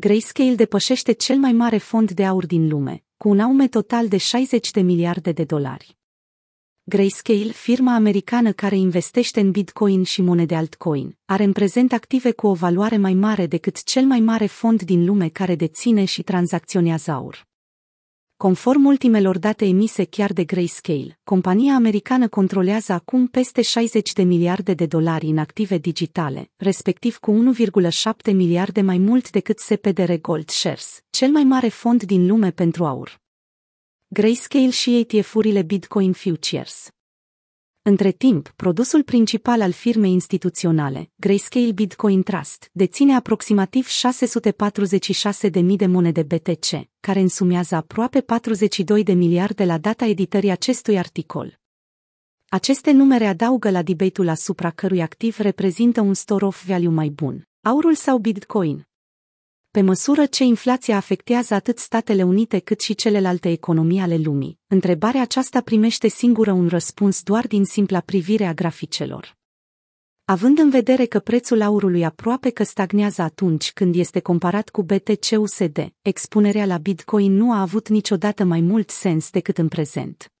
Grayscale depășește cel mai mare fond de aur din lume, cu un aume total de 60 de miliarde de dolari. Grayscale, firma americană care investește în Bitcoin și monede altcoin, are în prezent active cu o valoare mai mare decât cel mai mare fond din lume care deține și tranzacționează aur. Conform ultimelor date emise chiar de Grayscale, compania americană controlează acum peste 60 de miliarde de dolari în active digitale, respectiv cu 1,7 miliarde mai mult decât SPDR Gold Shares, cel mai mare fond din lume pentru aur. Grayscale și ETF-urile Bitcoin Futures între timp, produsul principal al firmei instituționale, Grayscale Bitcoin Trust, deține aproximativ 646.000 de monede BTC, care însumează aproape 42 de miliarde la data editării acestui articol. Aceste numere adaugă la debate-ul asupra cărui activ reprezintă un store of value mai bun, aurul sau Bitcoin, pe măsură ce inflația afectează atât Statele Unite cât și celelalte economii ale lumii, întrebarea aceasta primește singură un răspuns doar din simpla privire a graficelor. Având în vedere că prețul aurului aproape că stagnează atunci când este comparat cu BTC-USD, expunerea la Bitcoin nu a avut niciodată mai mult sens decât în prezent.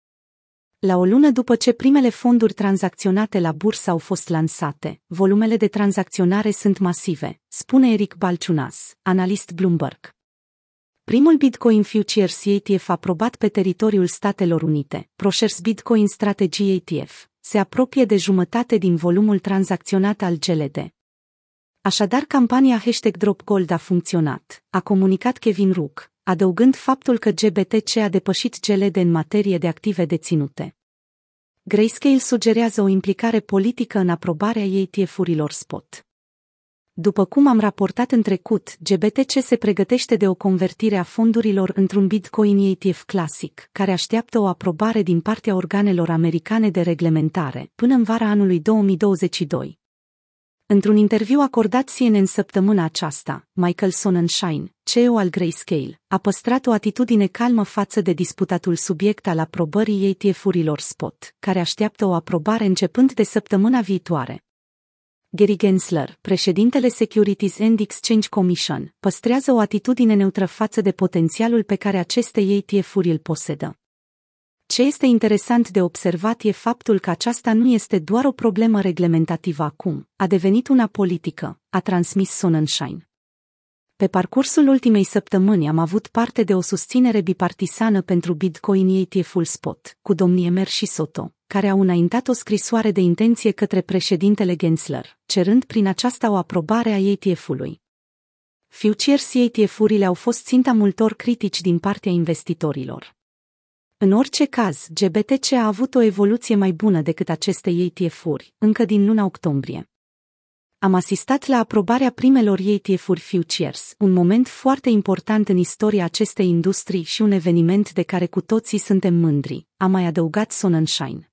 La o lună după ce primele fonduri tranzacționate la bursă au fost lansate, volumele de tranzacționare sunt masive, spune Eric Balciunas, analist Bloomberg. Primul Bitcoin Futures ETF aprobat pe teritoriul Statelor Unite, ProShares Bitcoin Strategy ETF, se apropie de jumătate din volumul tranzacționat al GLD. Așadar, campania hashtag Drop Gold a funcționat, a comunicat Kevin Rook, adăugând faptul că GBTC a depășit GLD în materie de active deținute. Grayscale sugerează o implicare politică în aprobarea ETF-urilor spot. După cum am raportat în trecut, GBTC se pregătește de o convertire a fondurilor într-un Bitcoin ETF clasic, care așteaptă o aprobare din partea organelor americane de reglementare până în vara anului 2022. Într-un interviu acordat CNN săptămâna aceasta, Michael Sonnenschein, CEO al Grayscale, a păstrat o atitudine calmă față de disputatul subiect al aprobării ETF-urilor spot, care așteaptă o aprobare începând de săptămâna viitoare. Gary Gensler, președintele Securities and Exchange Commission, păstrează o atitudine neutră față de potențialul pe care aceste ETF-uri îl posedă. Ce este interesant de observat e faptul că aceasta nu este doar o problemă reglementativă acum, a devenit una politică, a transmis Sonnenschein. Pe parcursul ultimei săptămâni am avut parte de o susținere bipartisană pentru Bitcoin ETF-ul Spot, cu domnie Mer și Soto, care au înaintat o scrisoare de intenție către președintele Gensler, cerând prin aceasta o aprobare a ETF-ului. Futures ETF-urile au fost ținta multor critici din partea investitorilor. În orice caz, GBTC a avut o evoluție mai bună decât aceste ETF-uri, încă din luna octombrie. Am asistat la aprobarea primelor ETF-uri futures, un moment foarte important în istoria acestei industrii și un eveniment de care cu toții suntem mândri, a mai adăugat Sonnenschein.